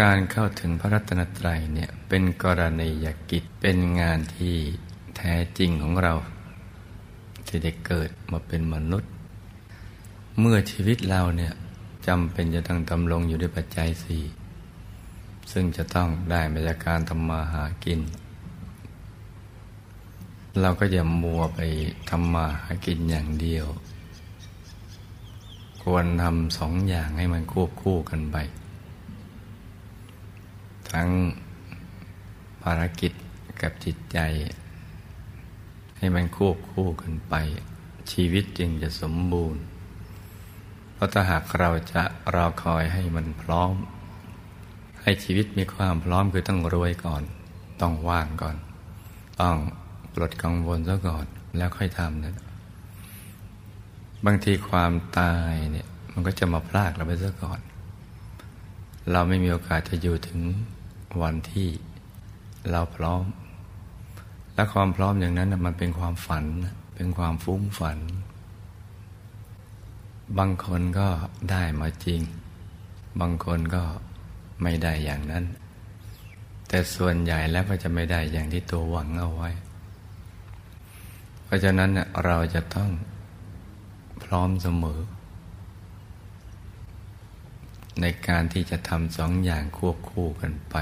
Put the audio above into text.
การเข้าถึงพระรัตนตรัยเนี่ยเป็นกรณียกิจเป็นงานที่แท้จริงของเรา ที่ได้เกิดมาเป็นมนุษย์ เมื่อชีวิตเราเนี่ยจำเป็นจะต้องดำรงอยู่ด้วยปัจจัยสี่ซึ่งจะต้องได้มาจากการทำมาหากิน เราก็อย่ามัวไปทำมาหากินอย่างเดียว ควรทำสองอย่างให้มันควบคู่กันไป ทั้งภารกิจกับจิตใจ ให้มันควบคู่กันไป ชีวิตจึงจะสมบูรณ์ เพราะถ้าหากเราจะรอคอยให้มันพร้อม ให้ชีวิตมีความพร้อมคือต้องรวยก่อน ต้องว่างก่อน ต้องปลดกังวลซะก่อนแล้วค่อยทำนะบางทีความตายเนี่ยมันก็จะมาพลากเราไปซะก่อน เราไม่มีโอกาสจะอยู่ถึง วันที่เราพร้อม และความพร้อมอย่างนั้นมันเป็นความฝัน เป็นความฟุ้งฝัน บางคนก็ได้มาจริง บางคนก็ไม่ได้อย่างนั้น แต่ส่วนใหญ่แล้วก็จะไม่ได้อย่างที่ตัวหวังเอาไว้ เพราะฉะนั้นเราจะต้องพร้อมเสมอ ในการที่จะทำสองอย่างควบคู่กันไป